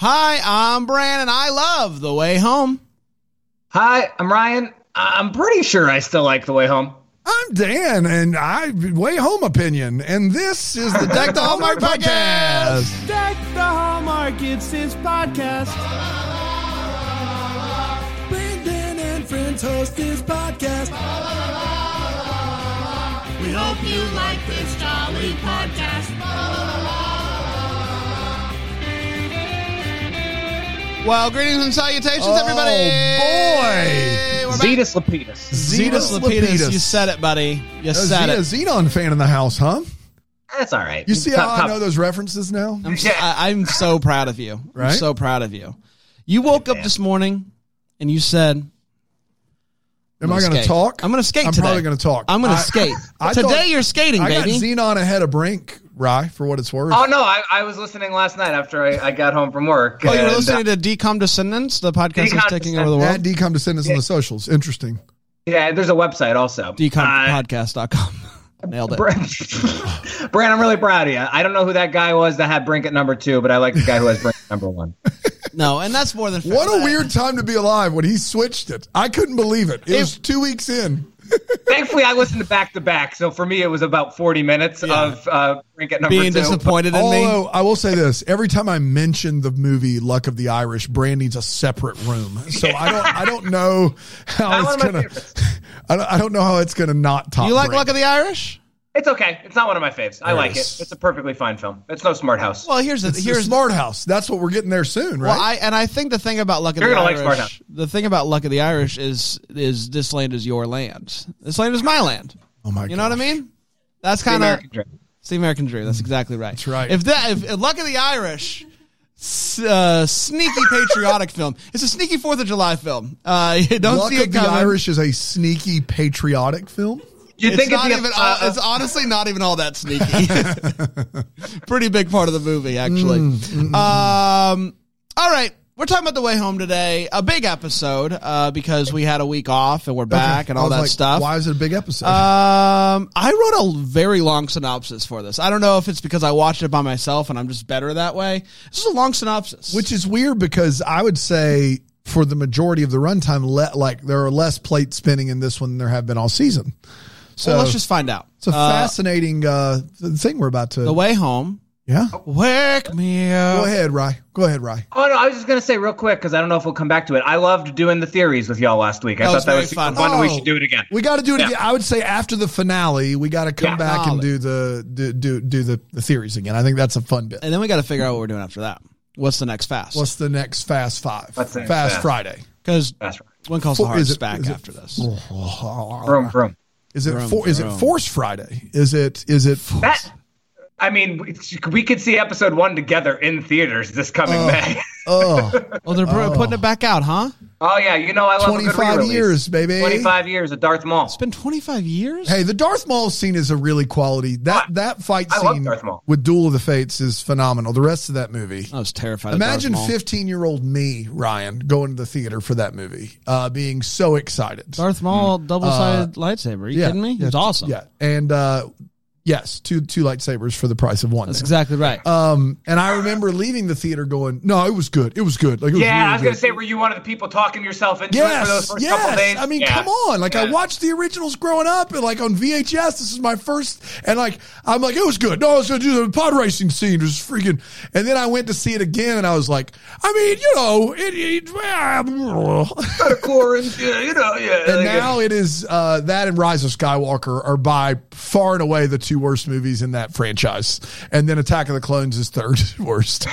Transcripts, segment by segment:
Hi, I'm Brandon. And I love The Way Home. Hi, I'm Ryan. I'm pretty sure I still like The Way Home. I'm Dan, and I way home opinion, and this is the Deck the Hallmark podcast. Deck the Hallmark, it's his podcast. Brandon and friends host this podcast. We hope you like this jolly podcast. Well, greetings and salutations, everybody. Oh, everybody. boy. We're back. Zetus Lapetus. Zetus Zetus Lapetus. Lapetus. You said it, buddy. You A said Xena- it. Zenon fan in the house, huh? That's all right. You see Top- how I top- know those references now? I'm so, I, I'm so proud of you. I'm Right? so proud of you. You woke up this morning and you said, Am I gonna going to skate. talk? I'm gonna skate today. I'm today. probably going to talk. I'm going I- to skate. I Today thought- you're skating, I got baby. Zenon ahead of Brink, Rye, for what it's worth. Oh no, I, I was listening last night after I, I got home from work. Oh, you were and, uh, listening to Decom Descendants, the podcast that's taking over the world. At world? Decom Descendants on the socials. Interesting. yeah, there's a website also. Uh, Decompodcast.com. Nailed it. Brand, Brand, I'm really proud of you. I don't know who that guy was that had Brink at number two, but I like the guy who has Brink at number one. No, and that's more than fair. What a weird time to be alive when he switched it. I couldn't believe it. It was two weeks in. Thankfully, I listened to back to back, so for me, it was about 40 minutes Yeah. of uh, Brink at number being two. disappointed in me. Although I will say this, every time I mention the movie Luck of the Irish, Brand needs a separate room. So I don't I don't know how Not it's one of my gonna. I don't, I don't know how it's gonna not top. You like Brand. Luck of the Irish? It's okay. It's not one of my faves. I like it. It's a perfectly fine film. It's no Smart House. Well, here's the It's here's the Smart House. That's what we're getting there soon, right? Well, I and I think the thing about Luck of You're the gonna like Smart Irish, House. the thing about Luck of the Irish is is this land is your land. This land is my land. oh my You know what I mean? That's kind of it's the American dream. That's exactly right. That's right. If that if, if Luck of the Irish. Uh, sneaky patriotic film. It's a sneaky Fourth of July film. Uh, you don't Luck see of it the. Irish is a sneaky patriotic film. You It's think not even. the, uh, it's honestly not even all that sneaky. Pretty big part of the movie, actually. Mm, Um. All right, we're talking about the way home today. A big episode uh, because we had a week off and we're back Okay. and all that like, stuff. Why is it a big episode? Um, I wrote a very long synopsis for this. I don't know if it's because I watched it by myself and I'm just better that way. This is a long synopsis. Which is weird because I would say for the majority of the runtime, le- like there are less plate spinning in this one than there have been all season. So well, let's just find out. it's a Uh, fascinating uh, thing we're about to. the way home. yeah. Wake me up. Go ahead, Rye. Go ahead, Rye. Oh no, I was just gonna say real quick because I don't know if we'll come back to it. I loved doing the theories with y'all last week. I That thought was that was fun. fun. We Oh, should do it again. We got to do it Yeah. again. I would say after the finale, we got to come Yeah. back and do the do do, do the, the theories again. I think that's a fun bit. And then we got to figure out what we're doing after that. What's the next fast? What's the next Fast Five? What's the Fast Fast? Friday. Because That's right. when calls the Fo- heart is is it- back is it- after this. Vroom, vroom. Is it for, is it. Force Friday? Is it is it That. I mean, we, we could see episode one together in theaters this coming oh. May. oh Oh, they're br- putting oh. it back out, huh? Oh yeah, you know I love a 25 years, baby. 25 years at Darth Maul. It's been 25 years. Hey, the Darth Maul scene is a really quality. That I- that fight scene Darth Maul. with Duel of the Fates is phenomenal. The rest of that movie. I was terrified. Imagine of Darth Maul. 15 year old me, Ryan, going to the theater for that movie, uh, being so excited. Darth Maul double sided lightsaber. Are you kidding me? Uh, yeah, it's awesome. Yeah. And uh, yes, two two lightsabers for the price of one. That's there. exactly right. Um, and I remember leaving the theater going, no, it was good. It was good. Like, it was Yeah, really I was gonna good. say, were you one of the people talking yourself into it for those Yes, first couple yes. days? I mean, Yeah. come on. Like, I watched the originals growing up, and like on VHS, this is my first. And like, I'm like, it was good. No, I was gonna do the pod racing scene. It was freaking. And then I went to see it again, and I was like, I mean, you know, it. it well, Core and yeah, you know, yeah. and like, now it is uh, that and Rise of Skywalker are by far and away the two worst movies in that franchise, and then Attack of the Clones is third worst.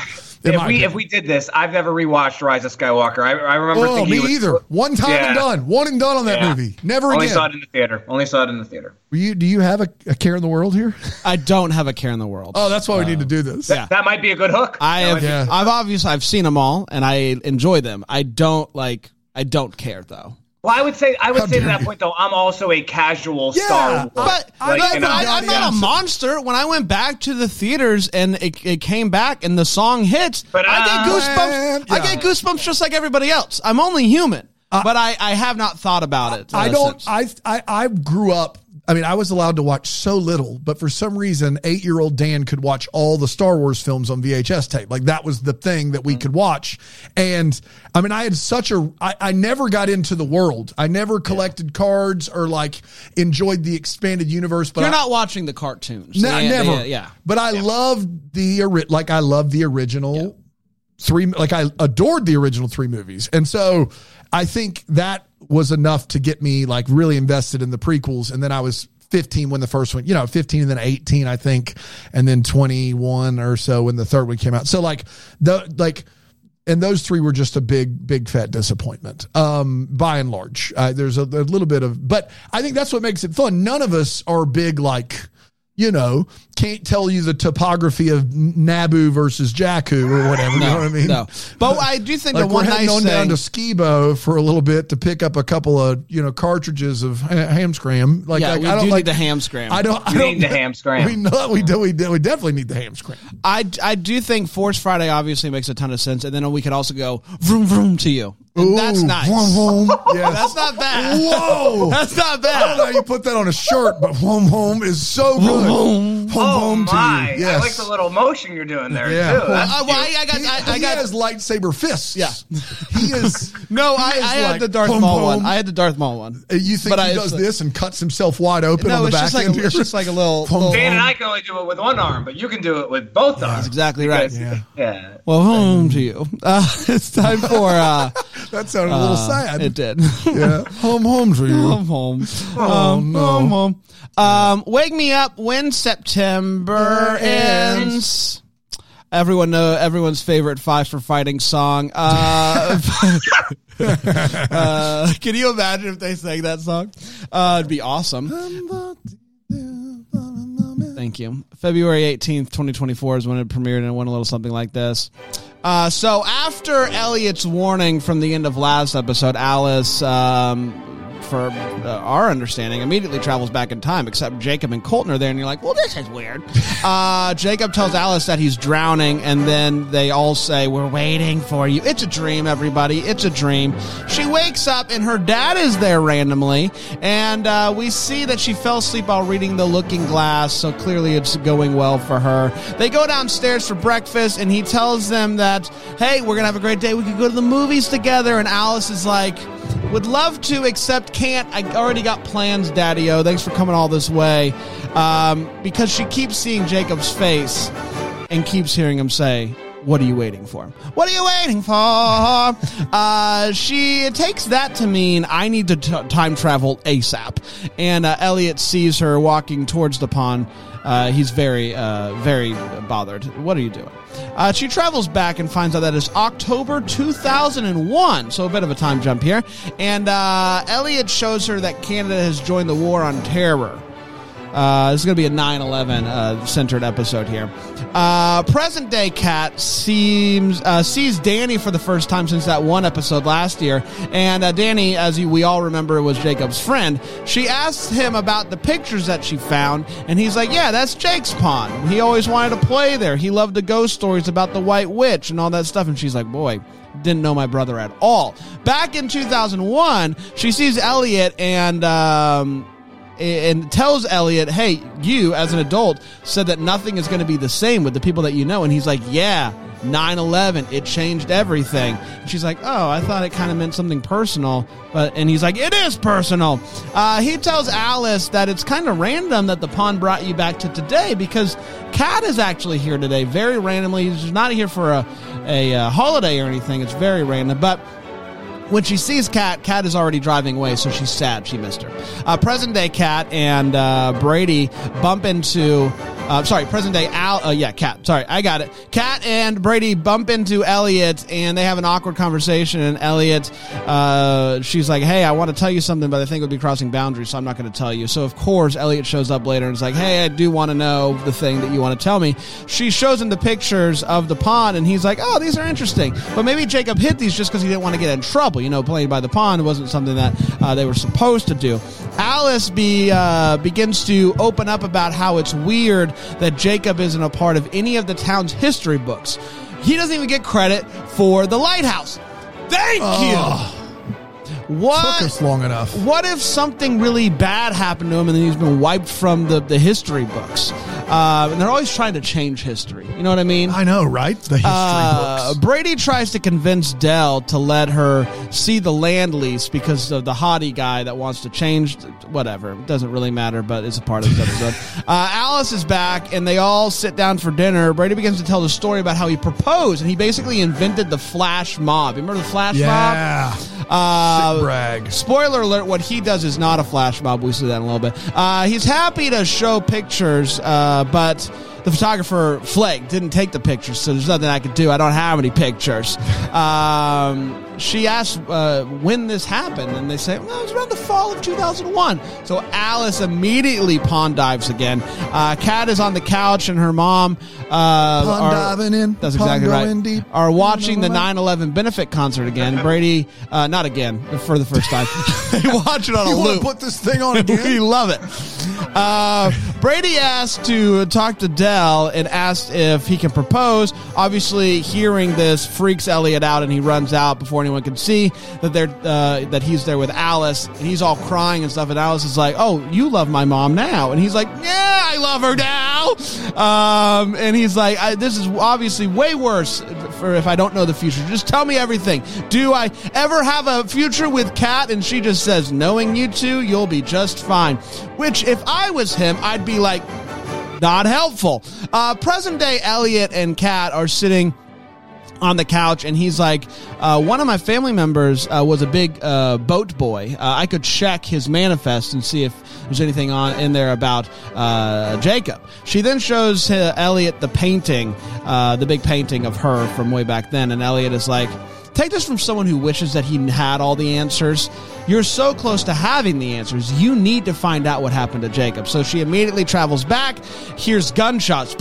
if we if we did this, I've never rewatched Rise of Skywalker. I, I remember Oh, thinking me was- either. One time Yeah. and done. One and done on that Yeah. movie. Never Only again. saw it in the theater. Only saw it in the theater. Were you, do you have a, a care in the world here? I don't have a care in the world. Oh, that's why we need to um, do this. yeah. That might be a good hook. I That have. Yeah. I've obviously I've seen them all and I enjoy them. I don't like. I don't care though. Well, I would say I would How say to that you. point though, I'm also a casual Yeah, Star Wars. But, I- but you know. I, am not a monster. When I went back to the theaters and it, it came back and the song hits, But, I uh, get goosebumps. I get goosebumps just like everybody else. I'm only human, but I, I have not thought about it. uh, I don't. since. I, I I grew up. I mean, I was allowed to watch so little, but for some reason, eight year old Dan could watch all the Star Wars films on VHS tape. Like that was the thing that we Mm. could watch. And I mean, I had such a, I, I never got into the world. I never collected cards or like enjoyed the expanded universe. But You're I, not watching the cartoons. no, They- never. they- yeah. But I loved the like I loved the original three like I adored the original three movies. And so I think that was enough to get me like really invested in the prequels and then I was 15 when the first one, you know, 15 and then 18 I think and then 21 or so when the third one came out. So like the like and those three were just a big, big fat disappointment. Um, by and large, uh, there's a, a little bit of, but I think that's what makes it fun. None of us are big like, you know, can't tell you the topography of Naboo versus Jakku or whatever. you know what I mean? No, but I do think Like the we're one heading nice on thing. down to Skibo for a little bit to pick up a couple of you know cartridges of ham scram. Like, yeah, like, we I don't do like need the ham scram. I don't. I don't need the ham scram. We know we do. We do. We definitely need the ham scram. I, I do think Force Friday obviously makes a ton of sense, and then we could also go vroom vroom to you. And that's Ooh, nice. Vroom, vroom. Yes. That's not bad. Whoa. That's not bad. I don't know how you put that on a shirt, but home home is so good. Home Oh home my! to you. Yes. I like the little motion you're doing there Yeah. too. Well, That's Uh, well. I, I got, He, I, I he got. has lightsaber fists. Yeah. he is. no, he I, is I had like, the Darth home, Maul one. I had the Darth Maul one. Uh, You think But he I- does this and cuts himself wide open No, on the it's back just like end a, it's just like a little. Little Dan and I can only do it with one arm, but you can do it with both arms. That's exactly right. Yeah. Yeah. Well, home to you. Uh, it's time for. Uh, that sounded a little uh, sad. It did. yeah, home home to you. Home, home. Oh, Um, no. home, home. Um, wake me up when September ends. ends. Everyone know everyone's favorite five for fighting song. Uh, uh, can you imagine if they sang that song? Uh, it'd be awesome. Thank you. February 18th, 2024 is when it premiered and it went a little something like this. Uh, so after Elliot's warning from the end of last episode, Alice, um, for uh, our understanding, immediately travels back in time, except Jacob and Colton are there, and you're like, well, this is weird. uh, Jacob tells Alice that he's drowning, and then they all say, we're waiting for you. It's a dream, everybody. It's a dream. She wakes up, and her dad is there randomly, and uh, we see that she fell asleep while reading the looking glass, so clearly it's going well for her. They go downstairs for breakfast, and he tells them that, hey, we're going to have a great day. We could go to the movies together. And Alice is like, would love to, except can't. I already got plans, Daddy O. Thanks for coming all this way. Um, because she keeps seeing Jacob's face and keeps hearing him say, what are you waiting for? What are you waiting for? Uh, she takes that to mean I need to t- time travel ASAP. And uh, Elliot sees her walking towards the pond. Uh, he's very, uh, very bothered. What are you doing? Uh, she travels back and finds out that it's October 2001, so a bit of a time jump here. And uh, Elliot shows her that Canada has joined the war on terror. Uh, this is going to be a 9 11 uh, centered episode here. Uh, present day Kat seems uh, sees Danny for the first time since that one episode last year. And uh, Danny, as we all remember, was Jacob's friend. She asks him about the pictures that she found, and he's like, Yeah, that's Jake's pond. He always wanted to play there. He loved the ghost stories about the White Witch and all that stuff. And she's like, Boy, didn't know my brother at all. Back in 2001, she sees Elliot and. Um, and tells Elliot, "Hey, you as an adult said that nothing is going to be the same with the people that you know." And he's like, "Yeah, 9/11, it changed everything." And she's like, "Oh, I thought it kind of meant something personal." But and he's like, "It is personal." Uh, he tells Alice that it's kind of random that the pond brought you back to today because Kat is actually here today, very randomly. He's not here for a a uh, holiday or anything. It's very random, but when she sees Kat, Kat is already driving away, so she's sad she missed her. Uh, present day Kat and uh, Brady bump into. Uh, sorry, present day Al. Uh, yeah, Kat. Sorry, I got it. Kat and Brady bump into Elliot, and they have an awkward conversation. And Elliot, uh, she's like, "Hey, I want to tell you something, but I think it would be crossing boundaries, so I'm not going to tell you." So of course, Elliot shows up later and is like, "Hey, I do want to know the thing that you want to tell me." She shows him the pictures of the pond, and he's like, "Oh, these are interesting." But maybe Jacob hid these just because he didn't want to get in trouble. You know, playing by the pond wasn't something that uh, they were supposed to do. Alice be uh, begins to open up about how it's weird that Jacob isn't a part of any of the town's history books. He doesn't even get credit for the lighthouse. Thank you. What Took us long enough. what if something really bad happened to him and then he's been wiped from the, the history books? Uh, and they're always trying to change history. You know what I mean? I know, right? The history Uh, books. Brady tries to convince Del to let her see the land lease because of the hottie guy that wants to change. Whatever, it doesn't really matter, but it's a part of this episode. uh, Alice is back, and they all sit down for dinner. Brady begins to tell the story about how he proposed, and he basically invented the flash mob. You remember the flash mob? Yeah. mob? Uh, Brag. Spoiler alert, what he does is not a flash mob. We see that in a little bit. Uh, he's happy to show pictures, uh, but the photographer, Flake, didn't take the pictures, so there's nothing I could do. I don't have any pictures. Um, she asks uh, when this happened, and they say, well, it was around the fall of 2001. So Alice immediately pond dives again. Uh, Kat is on the couch, and her mom uh, Pond are- diving in, That's exactly right. deep. Are watching the know what? 9/11 benefit concert again. Brady, uh, not again, for the first time. they watch it on a You want loop. put this thing on we again? love it. Uh, Brady asked to talk to Del and asked if he can propose. Obviously, hearing this freaks Elliot out, and he runs out before anyone can see that they're uh, that he's there with Alice. And he's all crying and stuff, and Alice is like, "Oh, you love my mom now?" And he's like, "Yeah, I love her now." Um, and he's like, "This is obviously way worse for if I don't know the future. Just tell me everything. Do I ever have a future with Kat?" And she just says, "Knowing you two, you'll be just fine." Which, if I was him, I'd be like, not helpful. Uh, present day Elliot and Kat are sitting on the couch and he's like uh, one of my family members uh, was a big uh, boat boy. Uh, i could check his manifest and see if there's anything on in there about uh, jacob. She then shows uh, elliot the painting the big painting of her from way back then and elliot is like take this from someone who wishes that he had all the answers. You're so close to having the answers. You need to find out what happened to jacob. So she immediately travels back. Hears gunshots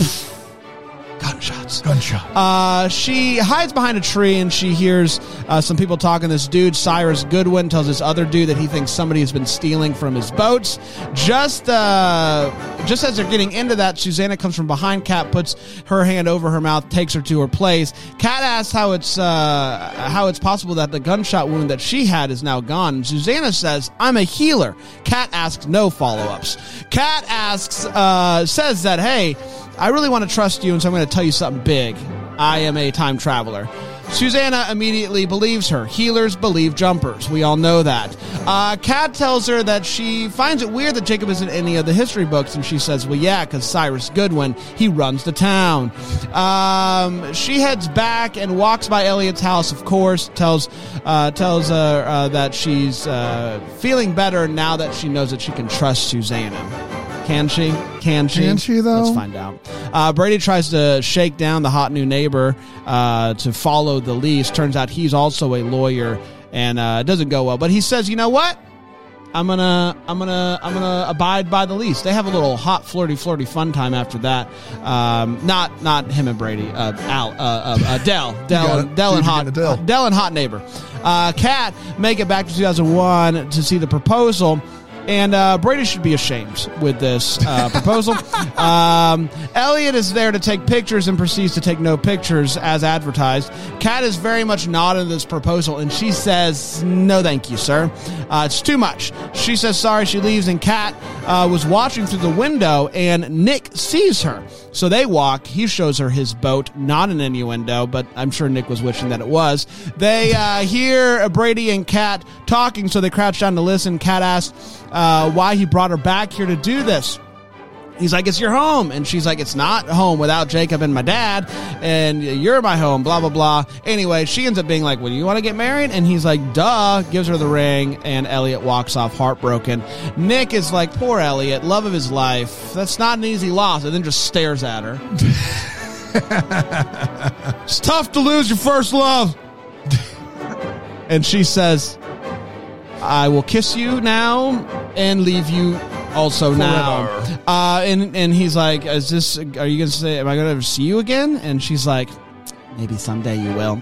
gunshots Gunshot. uh, she hides behind a tree and she hears uh, some people talking. This dude, Cyrus Goodwin, tells this other dude that he thinks somebody has been stealing from his boats. Just uh, just as they're getting into that, Susanna comes from behind Kat, puts her hand over her mouth, takes her to her place. Kat asks how it's uh, how it's possible that the gunshot wound that she had is now gone. And Susanna says, "I'm a healer." Kat asks no follow ups. Kat asks uh, says that hey. I really want to trust you, and so I'm going to tell you something big. I am a time traveler. Susanna immediately believes her. Healers believe jumpers. We all know that. Uh, Kat tells her that she finds it weird that Jacob isn't in any of the history books, and she says, Well, yeah, because Cyrus Goodwin, he runs the town. Um, she heads back and walks by Elliot's house, of course, tells, uh, tells her uh, that she's uh, feeling better now that she knows that she can trust Susanna. Can she? Can she? Can she, though? Let's find out. Uh, Brady tries to shake down the hot new neighbor uh, to follow the lease. Turns out he's also a lawyer, and uh, it doesn't go well. But he says, "You know what? I'm gonna, I'm gonna, I'm gonna abide by the lease." They have a little hot, flirty, flirty fun time after that. Um, not, not him and Brady. Uh, Al, uh, uh, uh, Del, Del, and. Del, and hot, get the Del. Del and hot neighbor. Uh, Kat make it back to 2001 to see the proposal. And uh, Brady should be ashamed with this uh, proposal. um, Elliot is there to take pictures and proceeds to take no pictures as advertised. Kat is very much not in this proposal, and she says, "No, thank you, sir. Uh, it's too much." She says sorry. She leaves, and Kat uh, was watching through the window, and Nick sees her. So they walk. He shows her his boat, not an innuendo, but I'm sure Nick was wishing that it was. They uh, hear Brady and Kat talking, so they crouch down to listen. Kat asks uh, why he brought her back here to do this. He's like, it's your home. And she's like, it's not home without Jacob and my dad. And you're my home, blah, blah, blah. Anyway, she ends up being like, well, you want to get married? And he's like, duh, gives her the ring. And Elliot walks off heartbroken. Nick is like, poor Elliot, love of his life. That's not an easy loss. And then just stares at her. it's tough to lose your first love. and she says, I will kiss you now and leave you also now. Uh, and and he's like, "Is this? Are you gonna say? Am I gonna ever see you again?" And she's like, "Maybe someday you will."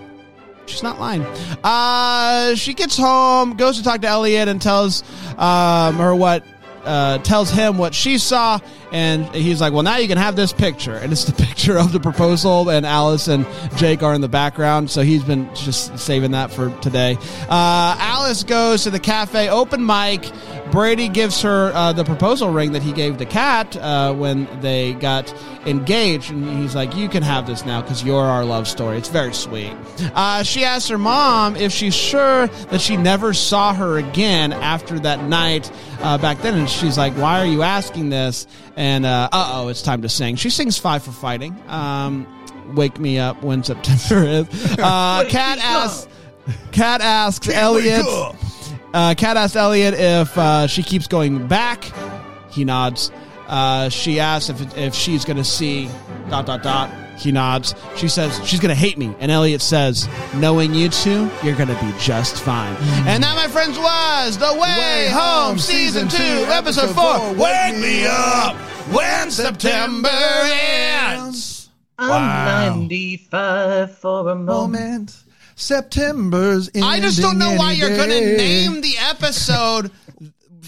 She's not lying. Uh, she gets home, goes to talk to Elliot, and tells um, her what. Uh, tells him what she saw, and he's like, "Well, now you can have this picture." And it's the picture of the proposal, and Alice and Jake are in the background. So he's been just saving that for today. Uh, Alice goes to the cafe open mic. Brady gives her uh, the proposal ring that he gave to Kat uh, when they got engaged, and he's like, "You can have this now because you're our love story." It's very sweet. Uh, she asks her mom if she's sure that she never saw her again after that night uh, back then, and she's like, "Why are you asking this?" And uh oh, it's time to sing. She sings five for fighting. Um, Wake me up when September is. Uh, Kat asks. Kat asks Elliot. Uh, Kat asked Elliot if uh, she keeps going back. He nods. Uh, she asks if if she's going to see dot dot dot. He nods. She says she's going to hate me, and Elliot says, "Knowing you two, you're going to be just fine." Mm. And that, my friends, was the Way, Home, season two, episode four. Wake me up when September ends. I'm 95 for a moment. Moment. September's I just don't know why you're going to name the episode.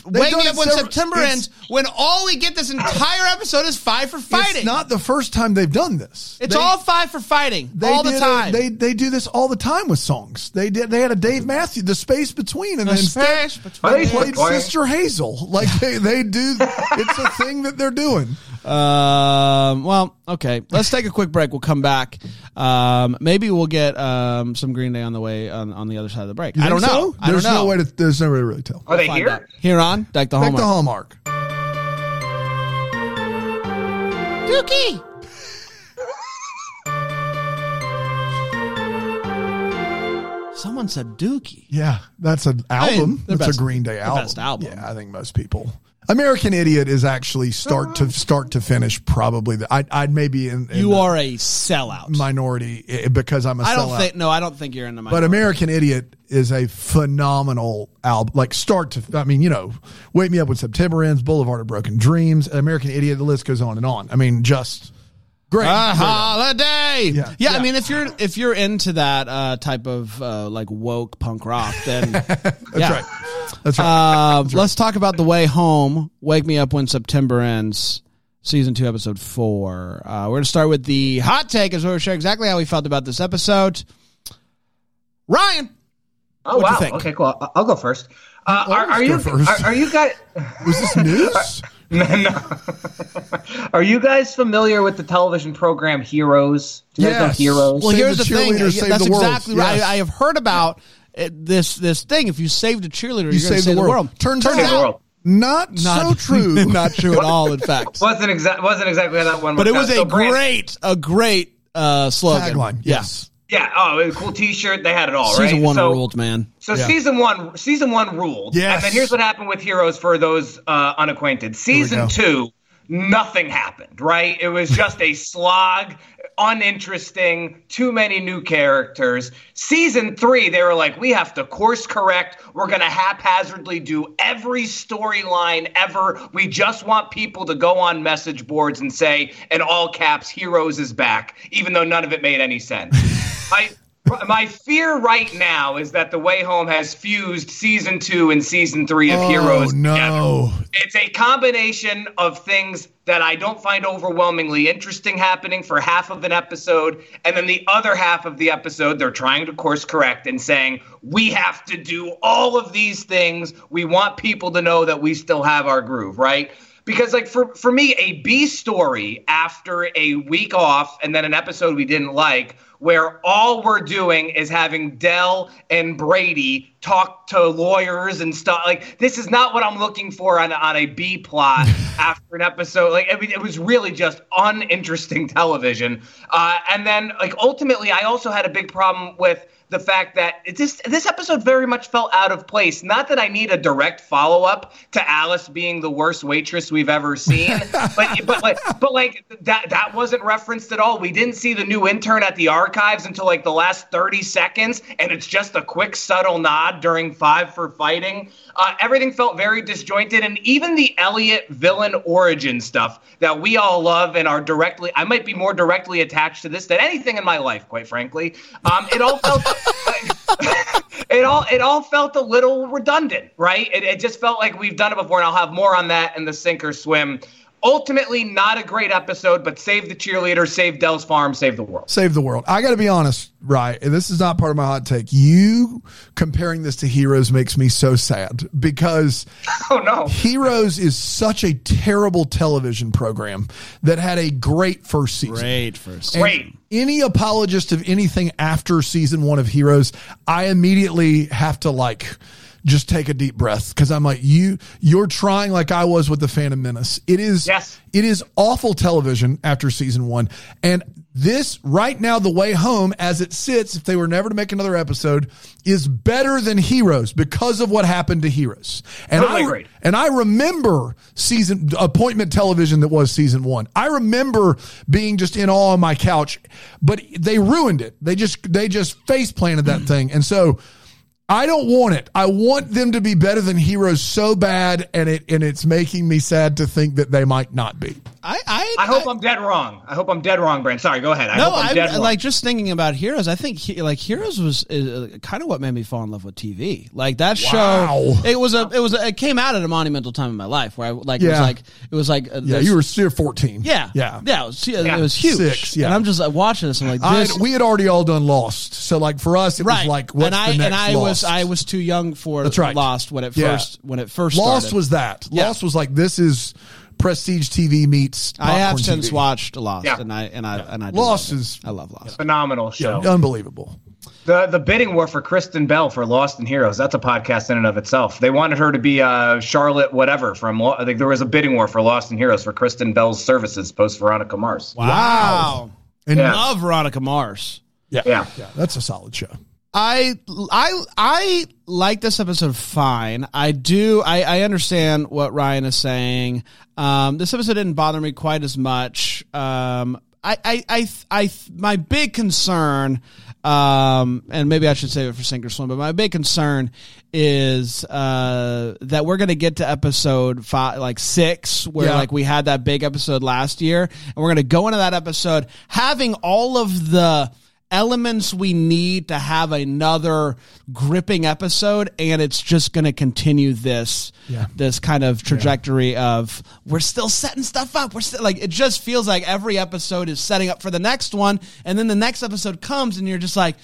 Wake done me up when several- September ends. When all we get this entire episode is five for fighting. It's not the first time they've done this. It's They- all five for fighting They all the did a- time. they they do this all the time with songs. They did. They had a Dave Matthews, the space between, and The then space between. they played between. Sister Hazel. Like they they do. it's a thing that they're doing. Um, well, okay. Let's take a quick break. We'll come back. Um, maybe we'll get um, some Green Day on the way on, on the other side of the break. You I don't know. so? I There's don't know. no way to. There's no way to really tell. Are they here? out. Here on Deck the Back Hallmark. to Hallmark. Dookie. Someone said Dookie. Yeah, that's an I mean, album. that's best- a Green Day the album. best album. Yeah, I think most people. American Idiot is actually start to start to finish probably the. I, I'd maybe in, in You the are a sellout. minority eh, because I'm a I don't sellout. think. No, I don't think you're in the. Minority. But. American Idiot is a phenomenal album, like start to. I mean, you know, Wake Me Up When September Ends, Boulevard of Broken Dreams, American Idiot. The list goes on and on. I mean, just great. a holiday. Yeah. Yeah, I mean, if you're if you're into that uh, type of uh, like woke punk rock, then That's yeah. right. That's right. Uh, let's talk about the way home. Wake me up when September ends. Season two, episode four. Uh, we're gonna start with the hot take, as we're share exactly how we felt about this episode. Ryan, Oh, What'd you wow. think? Okay, cool. I- I'll go first. Uh, are, are you first. Are, are you guys Was this news? no, no. Are you guys familiar with the television program Heroes? Do you guys know Heroes? well, Save here's the the, thing. Yeah, That's the world. exactly right. Yes. I, I have heard about this this thing. If you saved a cheerleader, You you're going to saved save the world. Turns Save the out, world. not, so true. not true at all. In fact, wasn't exact wasn't exactly how that one. but it was out. a So Brand- great a great uh, slogan. Tagline. Yeah. Yes. Yeah. Oh, it was a cool T-shirt. They had it all. Season one so, ruled, man. So Yeah. season one, season one ruled. Yes. And then here's what happened with Heroes for those uh, unacquainted. Season two, nothing happened. Right? It was just a slog, uninteresting, too many new characters. Season three, they were like, we have to course correct. We're gonna haphazardly do every storyline ever. We just want people to go on message boards and say, in all caps, Heroes is back, even though none of it made any sense. I my fear right now is that The Way Home has fused season two and season three of Oh, Heroes. no. together. It's a combination of things that I don't find overwhelmingly interesting happening for half of an episode. And then the other half of the episode, they're trying to course correct and saying, we have to do all of these things. We want people to know that we still have our groove, right? because like for for me a b story after a week off and then an episode we didn't like where all we're doing is having Del and brady talk to lawyers and stuff like this is not what i'm looking for on, on a b plot after an episode like I mean, it was really just uninteresting television uh, and then like ultimately i also had a big problem with the fact that it this this episode very much felt out of place. Not that I need a direct follow up to Alice being the worst waitress we've ever seen, but but like but like that that wasn't referenced at all. We didn't see the new intern at the archives until like the last thirty seconds, and it's just a quick subtle nod during Five for Fighting. Uh, everything felt very disjointed, and even the Elliot villain origin stuff that we all love and are directly. I might be more directly attached to this than anything in my life, quite frankly. Um, it all felt. it all it all felt a little redundant, right? It, it just felt like we've done it before, and I'll have more on that in the sink or swim. Ultimately not a great episode, but save the cheerleader, save Del's farm, save the world. Save the world. I got to be honest, right? And this is not part of my hot take. You comparing this to Heroes makes me so sad because Oh no. Heroes is such a terrible television program that had a great first season. Great first. And Great. Any apologist of anything after season one of Heroes, I immediately have to like just take a deep breath because I'm like, you, you're trying like I was with the Phantom Menace. It is, Yes. it is awful television after season one. And this right now, the way home as it sits, if they were never to make another episode, is better than Heroes because of what happened to Heroes. And Totally I, agreed. and I remember season appointment television that was season one. I remember being just in awe on my couch, but they ruined it. They just they just face planted that thing, and so. I don't want it. I want them to be better than heroes so bad, and it and it's making me sad to think that they might not be. I, I, I hope I, am dead wrong. I hope I'm dead wrong, Brand. Sorry, go ahead. I no, hope I'm I dead wrong. like just thinking about Heroes. I think he, like Heroes was uh, kind of what made me fall in love with TV. Like that Wow. show, it was a, it was, a, it came out at a monumental time in my life where I like, it was Yeah. like, it was like, uh, Yeah, this- you were still fourteen. yeah, yeah, yeah, it was, Yeah. it was huge. Six, yeah. And I'm just like, watching this. I'm like, I, this, we had already all done Lost, so like for us, it right? was like what's and I the next and I was Lost? I was too young for That's right. Lost when it Yeah. first when it first Lost started. was that. Yeah. Lost was like this is prestige TV meets. I have popcorn since TV. watched Lost, Yeah. and I and I and I Lost love it. is- I love Lost. phenomenal show. unbelievable. The the bidding war for Kristen Bell for Lost and Heroes. That's a podcast in and of itself. They wanted her to be uh, Charlotte whatever from. Lo- I think there was a bidding war for Lost and Heroes for Kristen Bell's services post Veronica Mars. Wow, And Yeah. love Veronica Mars. yeah, Yeah. yeah, that's a solid show. I I I like this episode fine. I do I, I understand what Ryan is saying. Um, this episode didn't bother me quite as much. Um, I I I, I my big concern, um, and maybe I should save it for Sink or Swim, but my big concern is uh, that we're gonna get to episode five, like six, where Yeah. like we had that big episode last year, and we're gonna go into that episode having all of the elements we need to have another gripping episode and it's just going to continue this Yeah. this kind of trajectory of we're still setting stuff up we're still like it just feels like every episode is setting up for the next one and then the next episode comes and you're just like,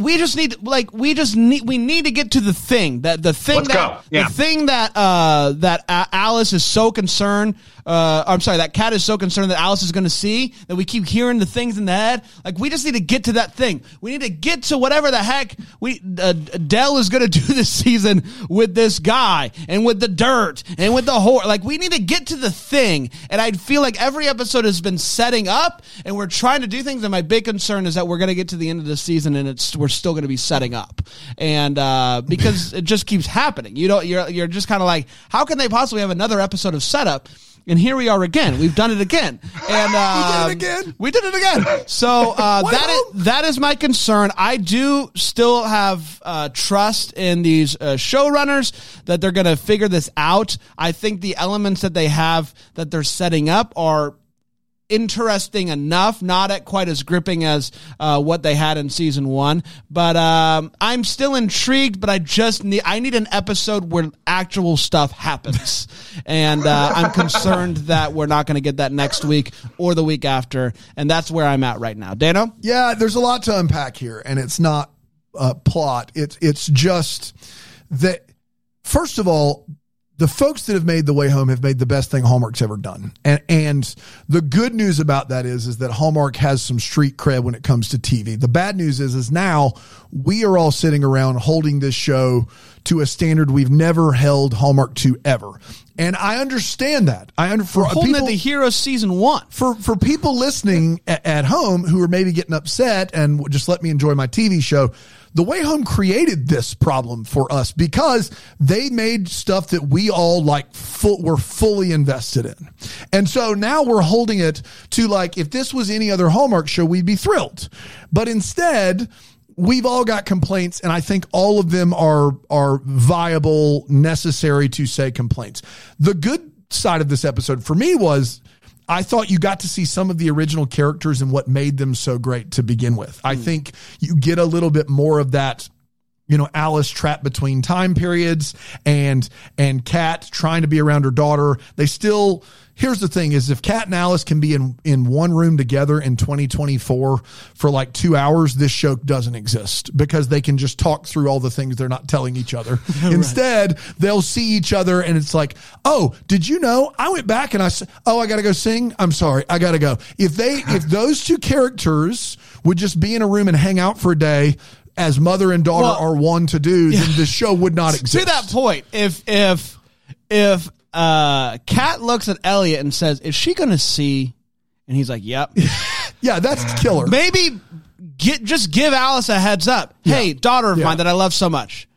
we just need like we just need we need to get to the thing that the thing Let's that. Yeah. the thing that uh that Alice is so concerned uh I'm sorry that Kat is so concerned that Alice is going to see that we keep hearing the things in the head like we just need to get to that thing we need to get to whatever the heck we uh, Del is going to do this season with this guy and with the dirt and with the horror like we need to get to the thing and I feel like every episode has been setting up and we're trying to do things and my big concern is that we're going to get to the end of the season and it's we're still going to be setting up and uh because it just keeps happening you don't you're you're just kind of like how can they possibly have another episode of setup and here we are again. We've done it again, and uh, We did it again. We did it again. So uh, that is that is my concern. I do still have uh, trust in these uh, showrunners that they're going to figure this out. I think the elements that they have that they're setting up are interesting enough, not at quite as gripping as uh, what they had in season one. But um, I'm still intrigued. But I just need I need an episode where actual stuff happens, and uh, I'm concerned that we're not going to get that next week or the week after, and that's where I'm at right now. Dano, Yeah, there's a lot to unpack here, and it's not uh, plot. It's it's just that. First of all, the folks that have made the way home have made the best thing Hallmark's ever done, and and the good news about that is is that Hallmark has some street cred when it comes to TV. The bad news is is now we are all sitting around holding this show to a standard we've never held Hallmark to ever, and I understand that. I under for holding people, it the Hero season one. for for people listening at, at home who are maybe getting upset and just let me enjoy my TV show, the way home created this problem for us because they made stuff that we all like full were fully invested in. And so now we're holding it to like if this was any other Hallmark show, we'd be thrilled. But instead, we've all got complaints and I think all of them are are viable, necessary to say complaints. The good side of this episode for me was I thought you got to see some of the original characters and what made them so great to begin with. I hmm. think you get a little bit more of that you know Alice trapped between time periods and and Kat trying to be around her daughter. They still here's the thing is if Kat and Alice can be in in one room together in 2024 for like 2 hours this show doesn't exist because they can just talk through all the things they're not telling each other. Instead, they'll see each other and it's like, "Oh, did you know I went back and I said, oh, I got to go sing. I'm sorry. I got to go." If they if those two characters would just be in a room and hang out for a day as mother and daughter Well- are one to do, then the show would not exist. to that point, if if if uh Kat looks at Elliot and says, "Is she going to see?" and he's like, "Yep." Yeah, that's killer. Maybe get just give Alice a heads up. Hey, daughter of Yeah. mine that I love so much.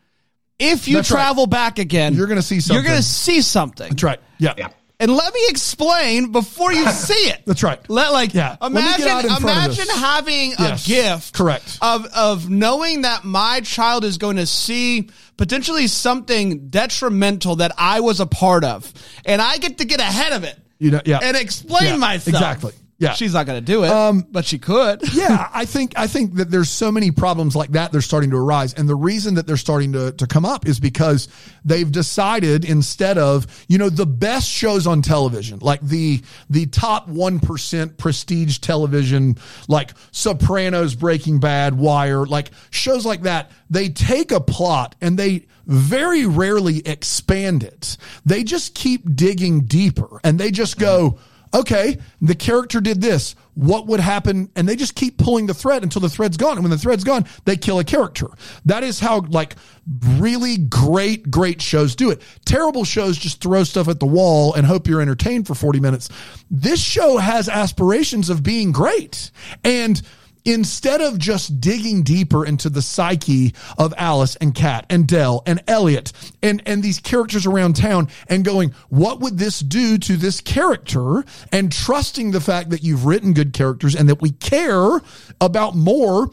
If you That's right. travel back again, You're gonna see something. You're going to see something. That's right. Yeah. Yeah. And let me explain before you see it. That's right. Let like Yeah. Let me get imagine out in front of imagine having Yes. a gift Correct. of of knowing that my child is going to see potentially something detrimental that I was a part of and I get to get ahead of it You know, yeah. and explain Yeah, myself. exactly. Yeah. She's not going to do it, um, but she could. yeah, I think I think that there's so many problems like that they're starting to arise, and the reason that they're starting to to come up is because they've decided instead of you know the best shows on television, like the the top one percent prestige television, like Sopranos, Breaking Bad, Wire, like shows like that, they take a plot and they very rarely expand it. They just keep digging deeper, and they just go okay, the character did this. What would happen? And they just keep pulling the thread until the thread's gone. And when the thread's gone, they kill a character. That is how like really great, great shows do it. Terrible shows just throw stuff at the wall and hope you're entertained for 40 minutes. This show has aspirations of being great. And instead of just digging deeper into the psyche of Alice and Kat and Del and Elliot and, and these characters around town and going, what would this do to this character? And trusting the fact that you've written good characters and that we care about more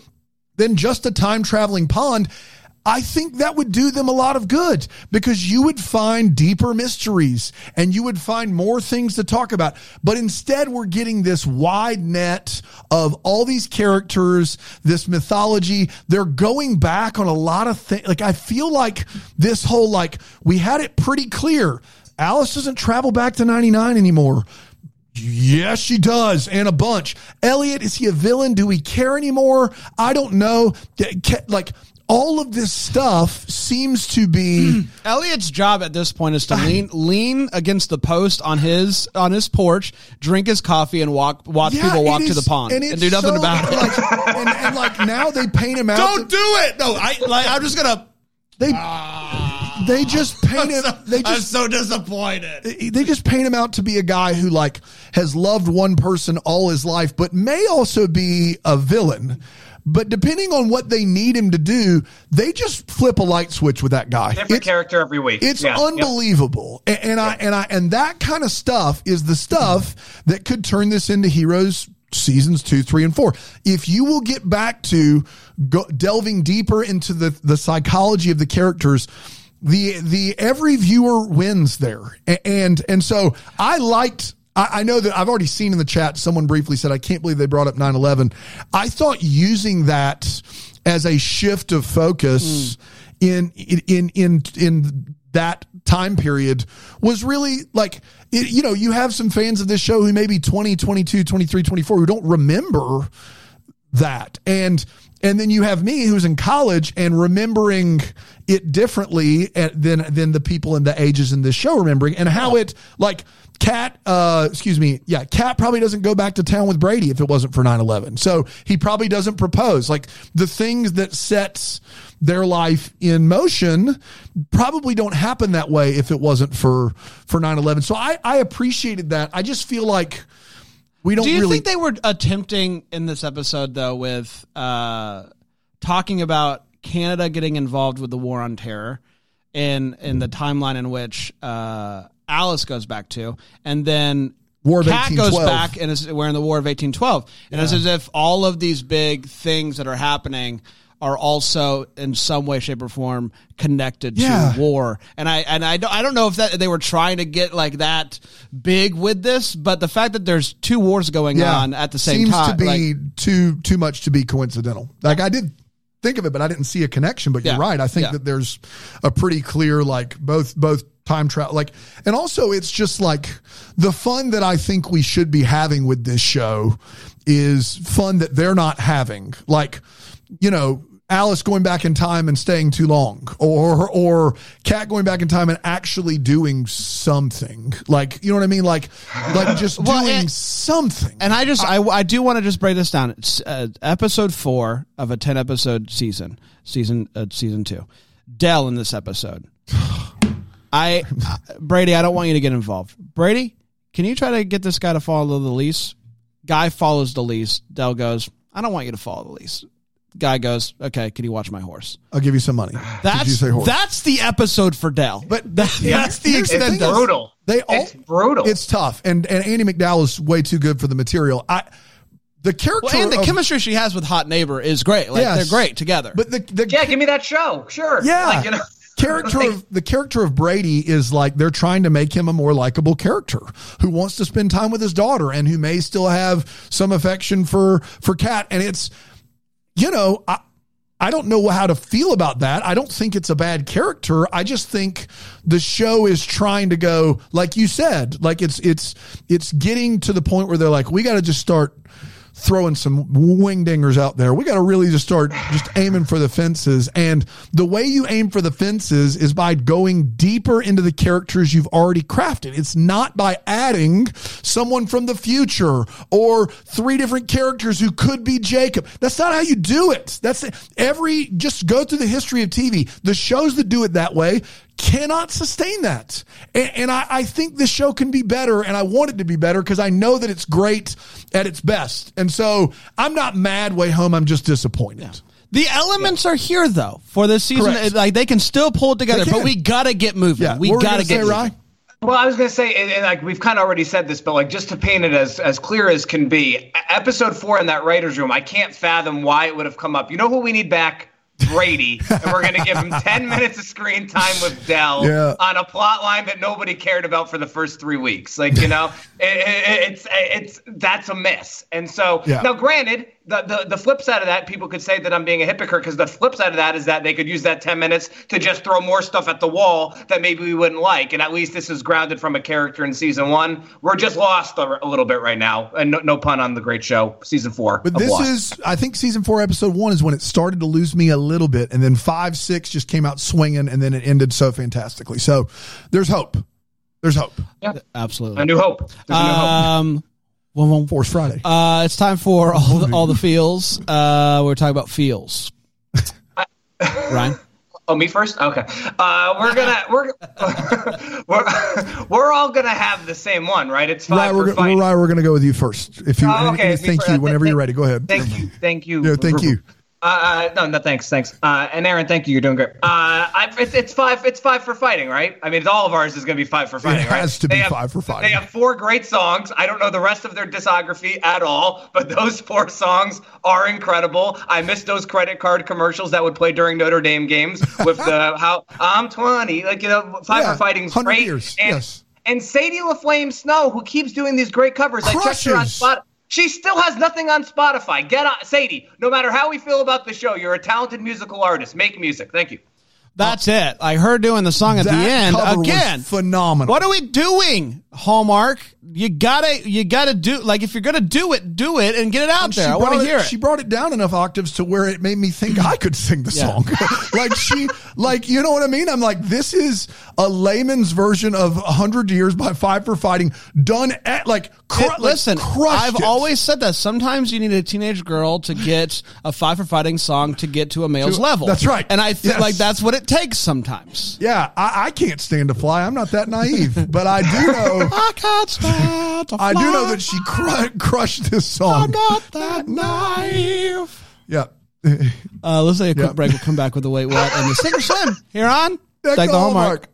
than just a time traveling pond. I think that would do them a lot of good because you would find deeper mysteries and you would find more things to talk about. But instead, we're getting this wide net of all these characters, this mythology. They're going back on a lot of things. Like, I feel like this whole, like, we had it pretty clear. Alice doesn't travel back to 99 anymore. Yes, she does, and a bunch. Elliot, is he a villain? Do we care anymore? I don't know. Like all of this stuff seems to be. Elliot's job at this point is to lean lean against the post on his on his porch, drink his coffee, and walk watch Yeah, people walk it to is- the pond and, it's do nothing so, about it. Like, and, and like now they paint him out. Don't do it. No, I like. I'm just gonna. They ah. they just paint him. They I'm just so disappointed. they just paint him out to be a guy who like has loved one person all his life, but may also be a villain. But depending on what they need him to do, they just flip a light switch with that guy. Different It's- character every week. It's Yeah, yep. unbelievable. And, and I and I and that kind of stuff is the stuff that could turn this into Heroes seasons two, three, and four. If you will get back to go, delving deeper into the the psychology of the characters. The the every viewer wins there, and and so I liked I, I know that I've already seen in the chat someone briefly said, I can't believe they brought up 9 11. I thought using that as a shift of focus hmm. in, in, in, in that time period was really like, it, you know, you have some fans of this show who may be 20, 22, 23, 24 who don't remember that. And and then you have me who's in college and remembering it differently than than the people in the ages in this show remembering and how it like Kat, uh, excuse me, yeah, Kat probably doesn't go back to town with Brady if it wasn't for 9-11. So he probably doesn't propose. Like the things that sets their life in motion probably don't happen that way if it wasn't for for 9-11. So I, I appreciated that. I just feel like we don't Do you really think they were attempting in this episode though with uh, talking about Canada getting involved with the war on terror in in the timeline in which uh, Alice goes back to, and then War of Kat goes back and is we're in the War of eighteen twelve, and it's as if all of these big things that are happening are also in some way, shape, or form connected Yeah. to war. And I and I don't I don't know if that they were trying to get like that big with this, but the fact that there's two wars going on at the same seems time, to be like, too too much to be coincidental. Like I did, think of it, but I didn't see a connection. But you're right. I think Yeah. that there's a pretty clear like both both time travel like and also it's just like the fun that I think we should be having with this show is fun that they're not having. Like, you know, Alice going back in time and staying too long, or or Kat going back in time and actually doing something. Like, you know what I mean? Like, like just Well, doing and- something. And I just, I, I do want to just break this down. It's uh, episode four of a ten episode season, season, uh, season two. Del in this episode. I, uh, Brady, I don't want you to get involved. Brady, can you try to get this guy to follow the lease? Guy follows the lease. Del goes, I don't want you to follow the lease. Guy goes, okay, can you watch my horse? I'll give you some money. Did you That's say horse? that's the episode for Del. But- That- that's the extent. thing, of- brutal. They all it's brutal. It's tough, and and Andie MacDowell is way too good for the material. I the character Well, and the of- chemistry she has with Hot Neighbor is great. Like Yes. they're great together. but the the yeah, give me that show. Sure. Yeah. Like, you know, character of the character of Brady is like they're trying to make him a more likable character who wants to spend time with his daughter and who may still have some affection for for Kat and it's you know I I don't know how to feel about that. I don't think it's a bad character. I just think the show is trying to go like you said, like it's it's it's getting to the point where they're like we got to just start throwing some wing dingers out there. We got to really just start just aiming for the fences. And the way you aim for the fences is by going deeper into the characters you've already crafted. It's not by adding someone from the future or three different characters who could be Jacob. That's not how you do it. That's every, just go through the history of TV. The shows that do it that way cannot sustain that. And, and I, I think this show can be better, and I want it to be better because I know that it's great at its best. And so I'm not mad way home. I'm just disappointed. The elements are here though for this season. Correct. Like they can still pull it together, but we gotta get moving. Yeah, we what were you gotta gonna get say, moving. Well, I was going to say, and, and like we've kind of already said this, but like just to paint it as as clear as can be, episode four in that writers' room, I can't fathom why it would have come up. You know who we need back? Brady, and we're going to give him 10 minutes of screen time with Del Yeah. on a plot line that nobody cared about for the first three weeks. Like, you know, it, it, it's, it's, that's a miss. And so, Yeah. now granted, the, the, the flip side of that, people could say that I'm being a hypocrite because the flip side of that is that they could use that 10 minutes to just throw more stuff at the wall that maybe we wouldn't like. And at least this is grounded from a character in season one. We're just lost a, a little bit right now. And no, no pun on the great show, season four. But this Lost. is, I think, season four, episode one is when it started to lose me a little bit, and then five, six just came out swinging, and then it ended so fantastically. So there's hope. There's hope. Yeah, Absolutely. a new hope. There's a new hope. Um, well, well, Force Friday. uh, it's time for all the, all the feels. Uh, we're talking about feels. Ryan, Oh, me first? Okay. Uh, we're gonna we're we're we're all gonna have the same one, right? It's Rye, five we're, for go- fighting. Rye, we're going to go with you first. If you, Oh, okay. thank Me you. Whenever thank- you're ready, go ahead. Thank you, thank you. Yeah, thank you. Uh, uh, no, no, thanks, thanks. Uh, and Aaron, thank you. You're doing great. Uh, I, it's, it's five. It's five for fighting, right? I mean, all of ours is going to be five for fighting. right? It has to They be have- five for fighting. They have four great songs. I don't know the rest of their discography at all, but those four songs are incredible. I miss those credit card commercials that would play during Notre Dame games with the how I'm 20, like you know, five Yeah, for fighting's 100 great. years, And, yes. and Sadie Laflamme-Snow, who keeps doing these great covers. I checked her on Crushes. Spotify. She still has nothing on Spotify. Get on, Sadie. No matter how we feel about the show, you're a talented musical artist. Make music. Thank you. that's it. I heard doing the song at the end cover was again. phenomenal. What are we doing, Hallmark? You gotta, you gotta do like if you're gonna do it, do it and get it out And there. I want to hear it. She brought it down enough octaves to where it made me think I could sing the Yeah. song. like she, like you know what I mean? I'm like, this is a layman's version of "100 Years" by Five for Fighting, done at like. It- listen, crushed I've it. always said that. Sometimes you need a teenage girl to get a five for fighting song to get to a male's To- level. that's right. And I feel Yes. like that's what it takes sometimes. Yeah, I, I can't stand to fly. I'm not that naive, but I do know. I can't stand to I do know that she cru- crushed this song. I'm not that naive. Yeah. Uh, let's take a quick Yeah. break. We'll come back with the wait what and the sink or swim here on Deck Deck the the Hallmark.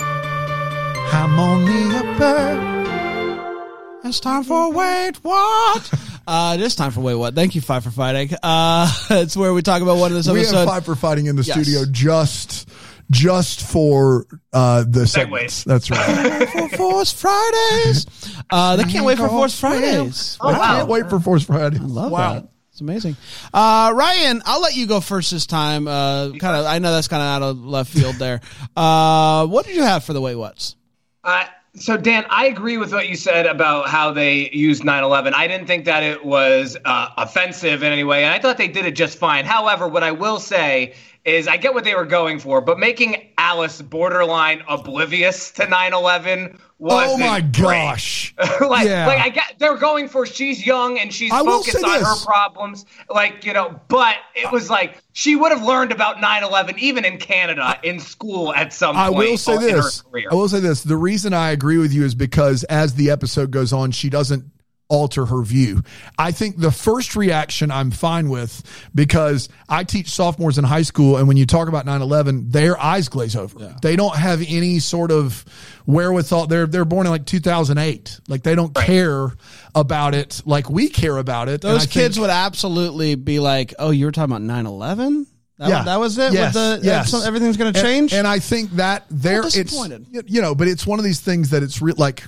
I'm only a bird. It's time for wait what. Uh, it is time for wait what. Thank you, Five for Fighting. Uh, it's where we talk about one of this We have five for fighting in the Yes. studio just just for uh, the segments. That's right. for Force Fridays. Uh, they can't wait for Force Fridays. Oh, I wow. can't wait for Force Friday. Love Wow. that. It's amazing. Uh, Ryan, I'll let you go first this time. Uh, kind of, I know that's kind of out of left field there. Uh, what did you have for the Wait What's? Uh, so Dan, I agree with what you said about how they used 9/11. I didn't think that it was uh, offensive in any way, and I thought they did it just fine. However, what I will say is I get what they were going for, but making Alice borderline oblivious to 9/11 was Oh my gosh. like, Yeah. like I get they're going for she's young and she's I focused on this. her problems. Like, you know, but it was like she would have learned about 9/11 even in Canada in school at some I point will say in her this. career. I will say this. The reason I agree with you is because as the episode goes on, she doesn't alter her view. I think the first reaction I'm fine with because I teach sophomores in high school and when you talk about 9/11, their eyes glaze over. They don't have any sort of wherewithal. They're they're born in like 2008. Like they don't care about it like we care about it. Those kids think- would absolutely be like, "Oh, you were talking about 9/11? That, Yeah. that was it. Yes. With the, Yes. everything's going to change." And, I think that there it's disappointed. you know, but it's one of these things that it's re- like,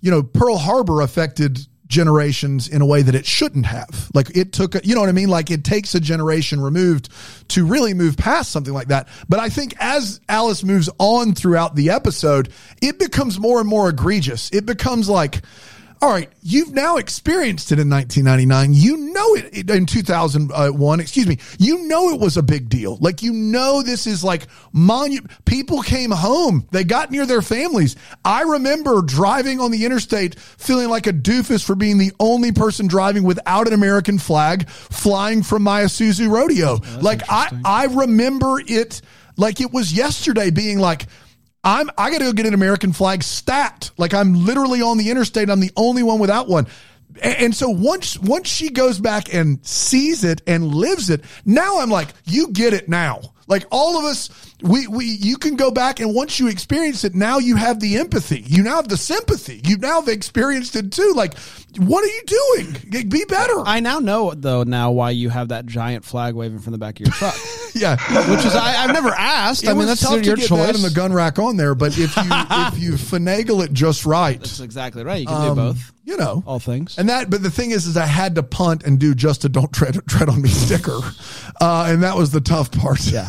you know, Pearl Harbor affected generations in a way that it shouldn't have. Like it took, a, you know what I mean? Like it takes a generation removed to really move past something like that. But I think as Alice moves on throughout the episode, it becomes more and more egregious. It becomes like, all right, you've now experienced it in 1999. You know it in 2001. Excuse me. You know it was a big deal. Like you know this is like monu- People came home. They got near their families. I remember driving on the interstate, feeling like a doofus for being the only person driving without an American flag, flying from my Isuzu rodeo. like I, I remember it like it was yesterday, being like. I'm I got to go get an American flag stat. Like I'm literally on the interstate. I'm the only one without one. And so once once she goes back and sees it and lives it, now I'm like, you get it now. Like all of us, we we you can go back and once you experience it, now you have the empathy. You now have the sympathy. You now have experienced it too. Like, what are you doing? Be better. I now know though now why you have that giant flag waving from the back of your truck, yeah. which is I, I've never asked. It I mean, that's tough your to get choice. that and the gun rack on there, but if you if you finagle it just right, That's exactly right. You can um, do both, You know, all things. And that, but the thing is, is I had to punt and do just a "Don't tread tread on me" sticker, uh, and that was the tough part. Yeah.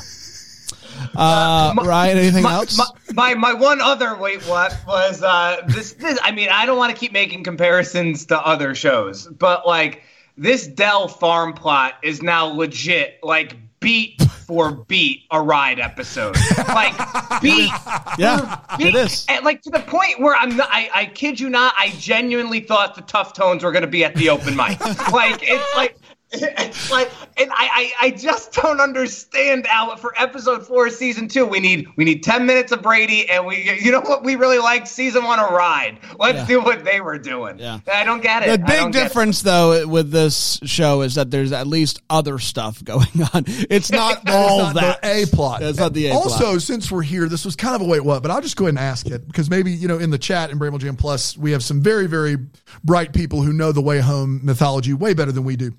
Uh, Ryan, anything my, else? My, my my one other wait what was uh this this I mean I don't want to keep making comparisons to other shows but like this Del farm plot is now legit like beat for beat a ride episode like beat Yeah, beat. it is. and like to the point where I'm not I, I kid you not I genuinely thought the tough tones were gonna be at the open mic like it's like it's like and I, I I just don't understand Al for episode four of season two we need we need 10 minutes of Brady and we you know what we really like season one a ride let's Yeah. do what they were doing Yeah. I don't get it The big don't get it. difference, though, with this show is that there's at least other stuff going on. It's not all It's not that the A plot. It's not the A also, plot. since we're here, this was kind of a wait what, but I'll just go ahead and ask it because maybe you know in the chat in Bramble Jam Plus we have some very very bright people who know the way home mythology way better than we do.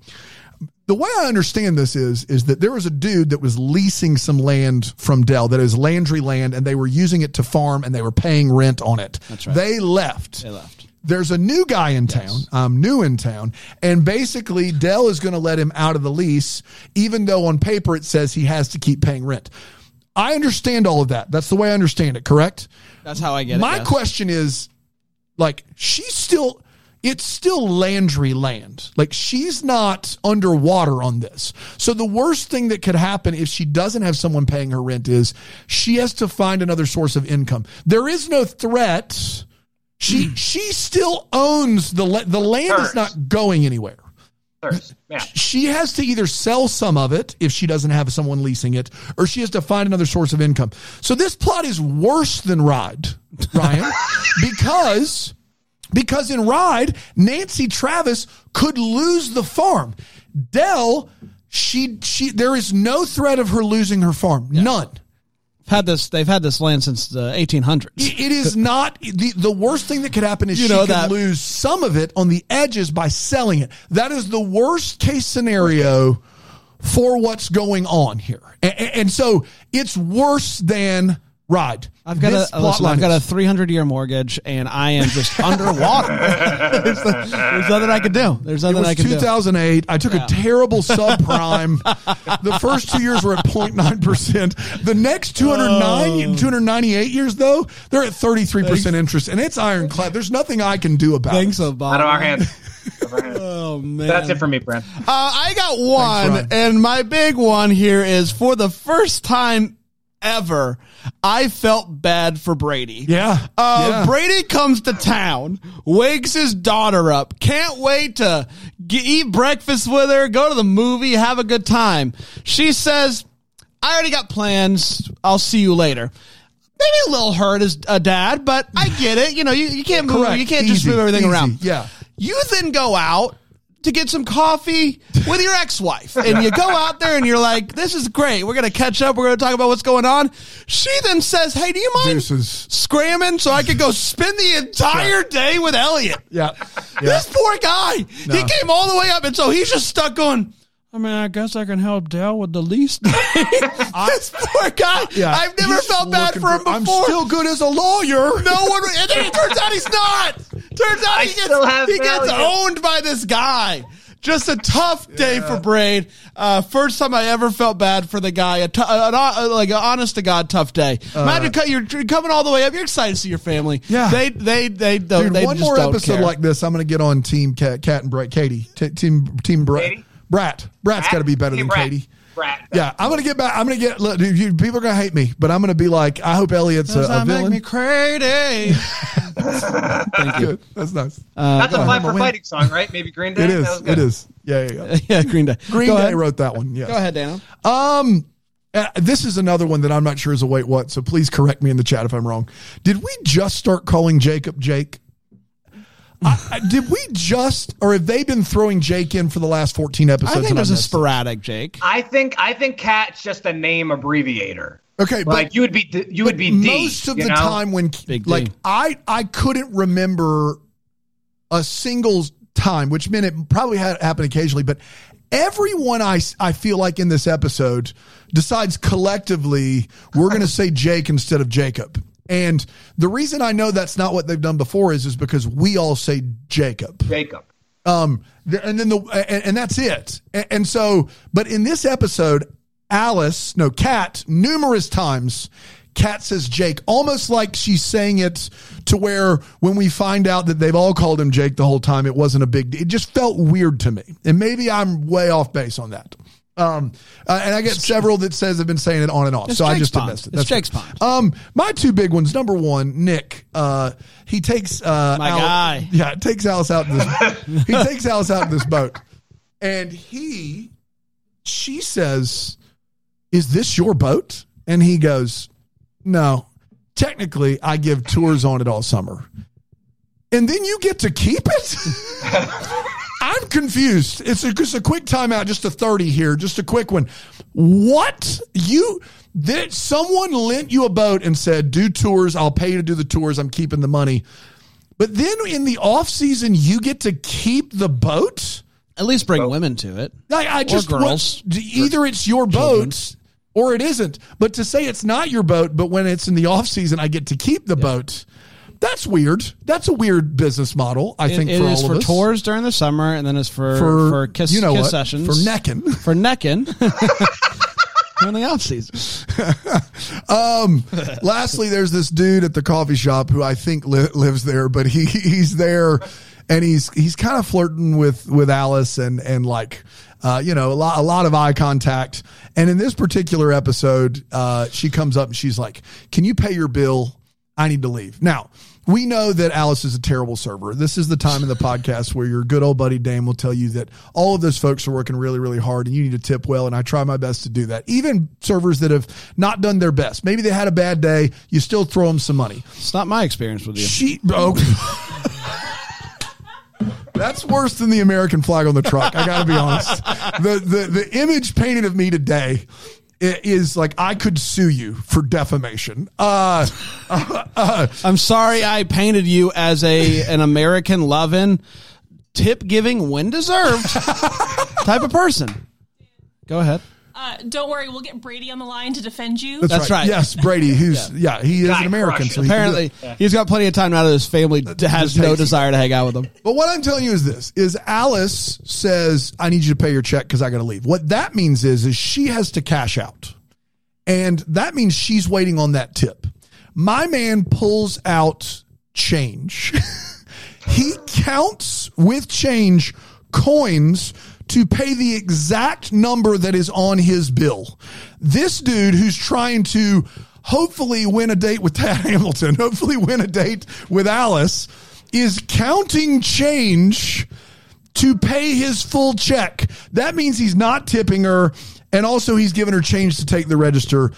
The way I understand this is is that there was a dude that was leasing some land from Del that is Landry land, and they were using it to farm, and they were paying rent on it. That's right. They left. They left. There's a new guy in town. I'm new in town, and basically Del is going to let him out of the lease, even though on paper it says he has to keep paying rent. I understand all of that. That's the way I understand it. Correct. That's how I get it. My yes. question is, like, she's still. It's still Landry land. Like she's not underwater on this. So the worst thing that could happen if she doesn't have someone paying her rent is she has to find another source of income. There is no threat. She hmm. she still owns the the land is not going anywhere. Yeah She has to either sell some of it if she doesn't have someone leasing it, or she has to find another source of income. So this plot is worse than Rod, Ryan, because because in Ride, Nancy Travis could lose the farm. Del, she she there is no threat of her losing her farm. None. had this. They've had this land since the 1800s. It it is not the the worst thing that could happen is You she know could that- lose some of it on the edges by selling it. That is the worst case scenario for what's going on here. And, and so it's worse than Ride. I've got This a listen, plotline I've got a 300 year mortgage and I am just underwater. there's, there's nothing I can do. There's It nothing I was can do. 2008. I took Yeah. a terrible subprime. the first two years were at 0.9%. The next 209, Oh. 298 years, though, they're at 33% interest. And it's ironclad. There's nothing I can do about Thanks, it. Obama. Out of our hands. Our hands. Oh man, That's it for me, Brent. Uh, I got one, Ryan. and my big one here is for the first time ever, I felt bad for Brady. Yeah. Uh, Yeah. Brady comes to town, wakes his daughter up, can't wait to g eat breakfast with her, go to the movie, have a good time. She says, I already got plans. I'll see you later. Maybe a little hurt as a dad, but I get it. You know, you, you can't move, Correct. you can't just Easy. move everything Easy. around. Yeah. You then go out to get some coffee with your ex-wife and you go out there and you're like, this is great. We're going to catch up. We're going to talk about what's going on. She then says, Hey, do you mind Deuces. scramming so I could go spend the entire day with Elliot? Yeah. This poor guy, he came all the way up. And so he's just stuck going, I mean, I guess I can help Dale with the least. this poor guy. Yeah. I've never felt bad looking for him before. I'm still good as a lawyer. No one, and then it turns out he's not. Turns out I he gets, he gets owned by this guy. Just a tough day for Braid. Uh, first time I ever felt bad for the guy. A t- an, uh, like an honest to god tough day. Imagine you're, you're coming all the way up. You're excited to see your family. Yeah. they they they don't. Dude, they one just more don't episode care. like this, I'm going to get on Team Kat, Kat and Brett, Katie. T- team Team Brett. Katie? Brat. Brat's got to be better Hey, than Brat. Katie. Brat. Yeah, I'm gonna get back. I'm gonna get. Look, dude, you, people are gonna hate me, but I'm gonna be like, I hope Elliot's a, Does a that make me crazy? Thank you. Good. That's nice. That's a go fight ahead. for fighting song, right? Maybe Green Day. it That is. was good. It is. Yeah, yeah, yeah. yeah, Green Day. Green Go Day ahead. wrote that one. Yes. Go ahead, Dana. Um, uh, this is another one that I'm not sure is a wait what. So please correct me in the chat if I'm wrong. Did we just start calling Jacob Jake? I, I- did we just, or have they been throwing Jake in for the last 14 episodes? I think and there's a missed it? sporadic Jake. I think I think Kat's just a name abbreviator. Okay, but you would be you would be D. most of the know? time when Big like D. I I couldn't remember a single time, which meant it probably had happened occasionally, but everyone I, I feel like in this episode decides collectively we're going to say Jake instead of Jacob. And the reason I know that's not what they've done before is is because we all say Jacob. Jacob. Um, and then the and, and that's it. And, and so, but in this episode, Alice, no, Kat, numerous times, Kat says Jake, almost like she's saying it to where when we find out that they've all called him Jake the whole time, it wasn't a big. deal. It just felt weird to me, and maybe I'm way off base on that. Um, uh, and I get several that says have been saying it on and off, It's so I just pond. missed it. It's That's Jake's pond. Um, my two big ones. Number one, Nick. Uh, he takes uh, My Al- guy. Yeah, takes Alice out in this. he takes Alice out in this boat, and he, she says, "Is this your boat?" And he goes, "No, technically, I give tours on it all summer." And then you get to keep it. I'm confused. It's a, just a quick timeout, just a 30 here, just a quick one. What? You that someone lent you a boat and said, do tours, I'll pay you to do the tours, I'm keeping the money. But then in the off season, you get to keep the boat? At least bring women to it. Like I just girls. what- either it's your boat or it isn't. But to say it's not your boat, but when it's in the off season, I get to keep the boat. That's weird. That's a weird business model. I It- think it for is all for of us. tours during the summer, and then it's for for, for, kiss you know kiss what sessions for necking. for necking during the off season. Um, lastly, there's this dude at the coffee shop who I think li- lives there, but he he's there and he's he's kind of flirting with with Alice and and like uh, you know a lot a lot of eye contact. And in this particular episode, uh, she comes up and she's like, "Can you pay your bill? I need to leave now." We know that Alice is a terrible server. This is the time in the podcast where your good old buddy Dame will tell you that all of those folks are working really, really hard and you need to tip well. And I try my best to do that. Even servers that have not done their best. Maybe they had a bad day. You still throw them some money. It's not my experience with you. She, oh. That's worse than the American flag on the truck. I got to be honest. The, the the image painted of me today is like I could sue you for defamation. Uh, I'm sorry I painted you as a an American loving, tip giving when deserved type of person. Go ahead. Uh, don't worry, we'll get Brady on the line to defend you. That's right. Yes, Brady, who's yeah, he is Guy an American. So he can do. Apparently, he's got plenty of time out of his family d- has no desire to hang out with them. But what I'm telling you is this: is Alice says, "I need you to pay your check because I got to leave." What that means is, is she has to cash out, and that means she's waiting on that tip. My man pulls out change. he counts with change coins to pay the exact number that is on his bill. This dude who's trying to hopefully win a date with Tad Hamilton, hopefully win a date with Alice, is counting change to pay his full check. That means he's not tipping her, and also he's giving her change to take the register.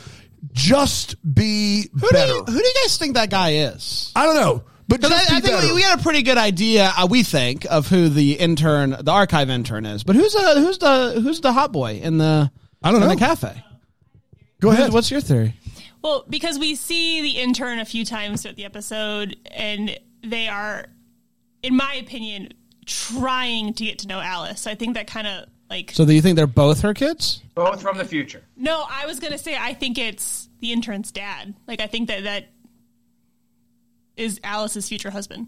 Just be Who do, better. you, who do you guys think that guy is? I don't know, but just I, I think better. we, we had a pretty good idea, uh, we think, of who the intern, the archive intern is. But who's uh, who's the who's the hot boy in the I don't in know. the cafe? Go ahead. What's your theory? Well, because we see the intern a few times throughout the episode, and they are, in my opinion, trying to get to know Alice. So I think that kind of like. So do you think they're both her kids? Both from the future. no, I was gonna say I think it's the intern's dad. Like I think that that is Alice's future husband.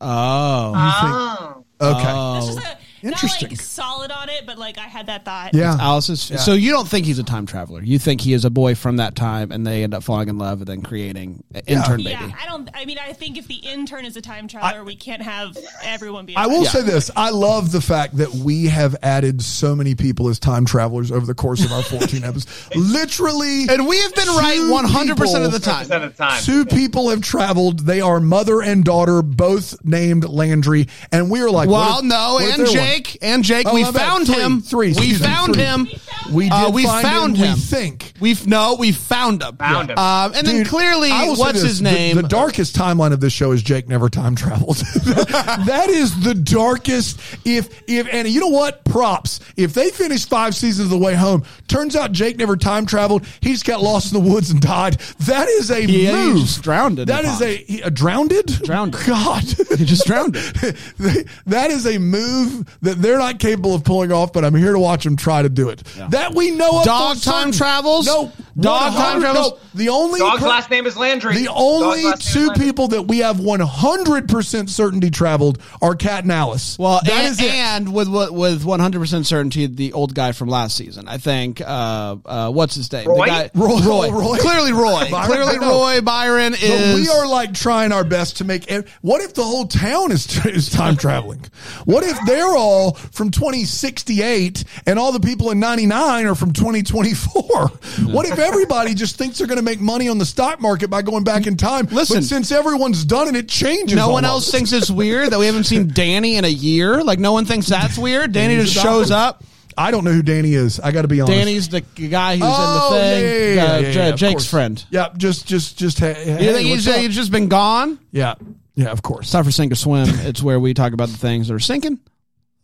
Oh, Oh. okay. That's just a, Interesting. Not like solid on it, but like I had that thought. yeah. Alice's. So you don't think he's a time traveler? You think he is a boy from that time, and they end up falling in love and then creating an intern baby? Yeah, I don't. I mean, I think if the intern is a time traveler, we can't have everyone be. a I time will Yeah. say this. I love the fact that we have added so many people as time travelers over the course of our 14 episodes. Literally. And we have been right 100 percent of the time. Percent of the time. Two people have traveled. They are mother and daughter, both named Landry. And we are like, Well, what if- no, what and they're one? Jake, and Jake, Oh, we found Three. him. Three, we found three. him. We did Uh, we find found him, him. We think. We've no, we found him. Found him. Um, and then clearly, I will say what's this, his the- name? The, darkest timeline of this show is Jake never time traveled. that is the darkest. If if and you know what? Props. If they finish five seasons of the way home, turns out Jake never time traveled. He just got lost in the woods and died. That is a He- he move. just drowned in That the is pond. a, he, a drowned. Drowned. God. he just drowned. That is a move that they're not capable of pulling off, but I'm here to watch them try to do it. That we know of. Dog for certain. time travels? No. Dog time travels? No, the only Dog's per- last name is Landry. the only last name is two people that we have 100% certainty traveled are Kat and Alice. Well, that and, is it. and with with with 100 percent certainty, the old guy from last season. I think. Uh, uh, what's his name? Roy? The guy, Roy- Roy. Roy. Clearly, Roy. Byron? Clearly, Roy Byron is. But we are like trying our best to make. ev- What if the whole town is is time traveling? What if they're all from 2068 and all the people in 99 are from 2024? What if everybody just thinks they're going to make money on the stock market by going back in time? Listen. but since everyone's done it, it changes. No one else thinks it's weird that we haven't seen Danny in a year. Like no one thinks that's weird. Danny just shows up. I don't know who Danny is. I got to be honest. Danny's the guy who's Oh, in the thing. yeah, yeah, yeah, uh, yeah, J- yeah, Jake's course. friend. Yeah, just, just, just. Hey, You hey, think he's, he's just been gone? yeah, yeah, of course. It's time for Sink or Swim. it's where we talk about the things that are sinking,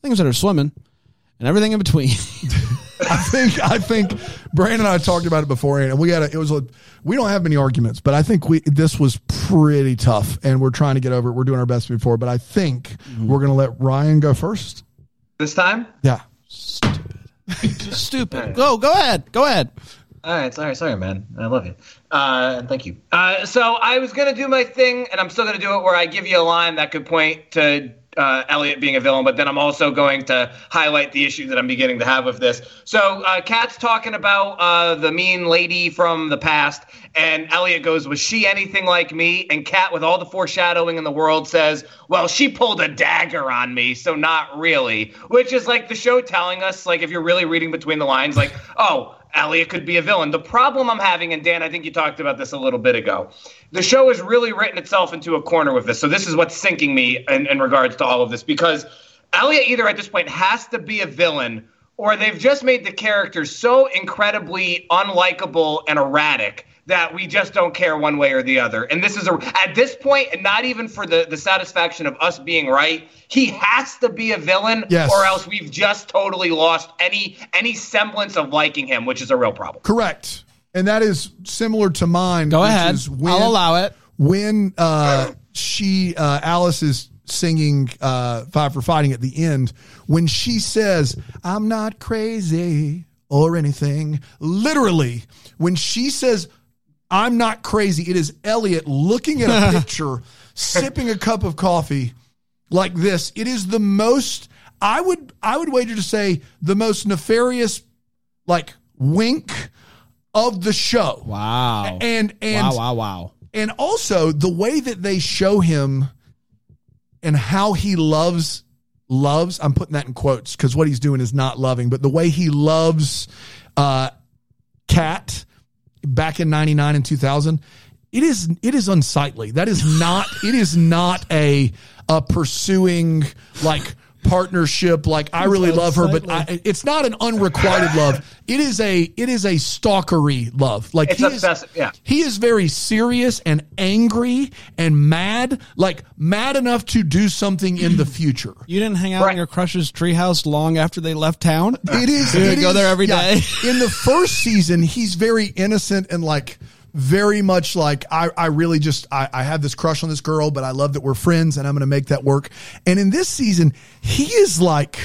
things that are swimming, and everything in between. I think I think Brandon and I talked about it beforehand, and we got it was a we don't have many arguments, but I think we this was pretty tough, and we're trying to get over it. We're doing our best before, but I think we're gonna let Ryan go first. This time? Yeah, Stupid. Stupid. Go, go ahead. Go ahead. All right, sorry, sorry, man. I love you. Uh, and thank you. Uh, so I was gonna do my thing, and I'm still gonna do it where I give you a line that could point to uh, Elliot being a villain, but then I'm also going to highlight the issue that I'm beginning to have with this. So uh, Kat's talking about uh, the mean lady from the past, and Elliot goes, "Was she anything like me?" And Kat, with all the foreshadowing in the world, says, "Well, she pulled a dagger on me, so not really." Which is like the show telling us, like if you're really reading between the lines, like, oh. Elliot could be a villain. The problem I'm having, and Dan, I think you talked about this a little bit ago. The show has really written itself into a corner with this. So this is what's sinking me in, in regards to all of this because Elliot either at this point has to be a villain or they've just made the characters so incredibly unlikable and erratic that we just don't care one way or the other. And this is a at this point, and not even for the the satisfaction of us being right, he has to be a villain, Yes. or else we've just totally lost any any semblance of liking him, which is a real problem. correct, and that is similar to mine. Go which ahead. is when- I'll allow it. when uh, she uh, Alice is singing uh, "Five for Fighting" at the end, when she says, "I'm not crazy or anything. Literally, when she says, I'm not crazy, it is Elliot looking at a picture, sipping a cup of coffee like this. It is the most I would I would wager to say the most nefarious like wink of the show. Wow. And and wow, wow, wow. and also the way that they show him and how he loves loves i'm putting that in quotes because what he's doing is not loving but the way he loves uh Kat back in 99 and 2000 it is it is unsightly. That is not it is not a a pursuing like partnership like i really love her but I, it's not an unrequited love it is a it is a stalkery love like It's he is- yeah. he is very serious and angry and mad, like mad enough to do something in the future. You didn't hang out Right. in your crush's treehouse long after they left town? It is. You it go is- there every yeah. day. in the first season, he's very innocent and like very much like I, I really just I, I have this crush on this girl, but I love that we're friends and I'm gonna make that work. And in this season, he is like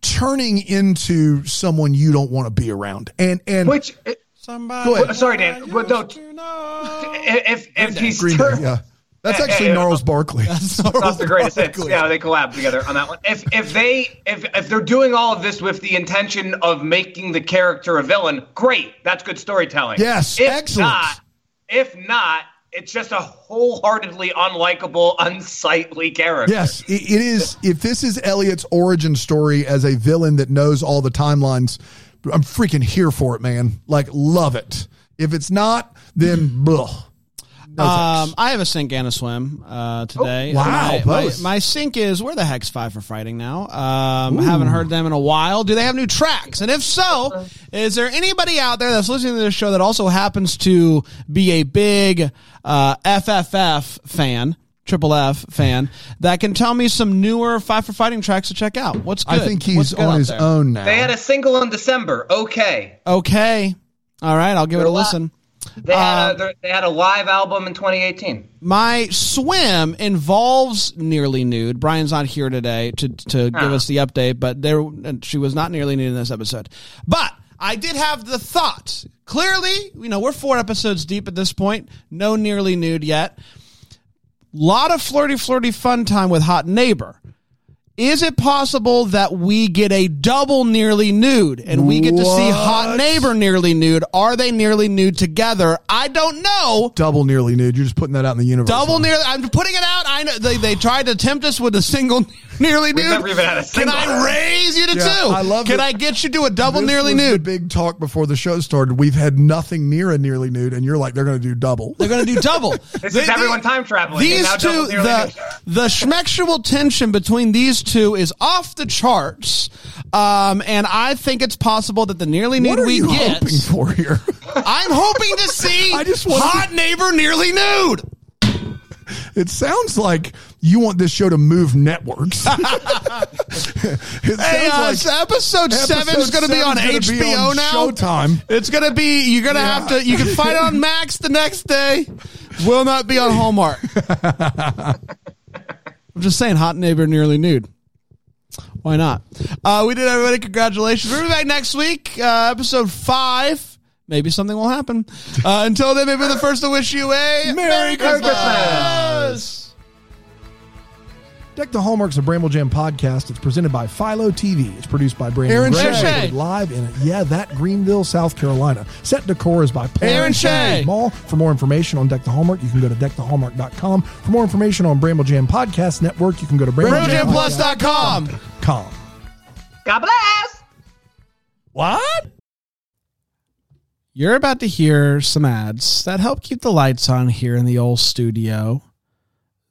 turning into someone you don't want to be around. And and Which, eh, Somebody. Go ahead. Sorry, Dan, I but don't- used know. if if he's Green Day, yeah. That's eh, actually yeah, yeah. Gnarls eh, Barkley. That's the greatest hits. Yeah, they collab together on that one. If if they if if they're doing all of this with the intention of making the character a villain, great. That's good storytelling. Yes, if excellent. Not, if not, it's just a wholeheartedly unlikable, unsightly character. Yes, it, it is. If this is Elliot's origin story as a villain that knows all the timelines, I'm freaking here for it, man. Like, love it. If it's not, then blah. No Um. I have a sink and a swim uh, today. Oh, wow, My, my, my sink is where the heck's Five for Fighting now. Um, haven't heard them in a while. Do they have new tracks? And if so, is there anybody out there that's listening to this show that also happens to be a big uh, FFF fan? Triple F fan that can tell me some newer Five for Fighting tracks to check out. What's good? I think he's on his there? own now. They had a single in December. Okay. Okay, all right, I'll give it a They're listen. They had Um, a, they had a live album in 2018. My swim involves nearly nude. Brian's not here today to to give Ah. us the update, but there she was not nearly nude in this episode. But I did have the thought. Clearly, you know, we're four episodes deep at this point. No nearly nude yet. Lot of flirty, flirty fun time with hot neighbor. Is it possible that we get a double nearly nude and we get to see hot neighbor nearly nude? Are they nearly nude together? I don't know. double nearly nude. You're just putting that out in the universe. Double huh? nearly. I'm putting it out. I know they, they tried to tempt us with a single nearly nude. never even had a single. Can. I raise you to Yeah, two? I love Can it. I get you to a double This nearly was The nude? big talk before the show started. We've had nothing near a nearly nude, and you're like, they're going to do double. They're going to do double. This is everyone time traveling. and These now two, double nearly the nude. the schmexual tension between these two is off the charts, um, and I think it's possible that the nearly nude What are we you get. hoping for here? I'm hoping to see I just want hot neighbor nearly nude. it sounds like you want this show to move networks. it Hey, uh, like episode seven is going to be on gonna be HBO on now. Showtime. It's gonna be. You're gonna have to. You can find it on Max the next day. Will not be on Hallmark. I'm just saying, hot neighbor nearly nude. Why not? Uh, we did everybody. Congratulations. We'll be back next week. Uh, episode five. Maybe something will happen. Uh, until then, maybe the first to wish you a Merry Christmas. Christmas. Deck the Hallmarks of Bramble Jam podcast. It's presented by Philo TV. It's produced by Brandon Aaron Gray. Shea. Live in, yeah, that Greenville, South Carolina. Set decor is by Paul Aaron Shea. Mall. For more information on Deck the Hallmark, you can go to deckthehallmark.com. For more information on Bramble Jam Podcast Network, you can go to BrambleJamPlus.com. com. God bless. What? You're about to hear some ads that help keep the lights on here in the old studio.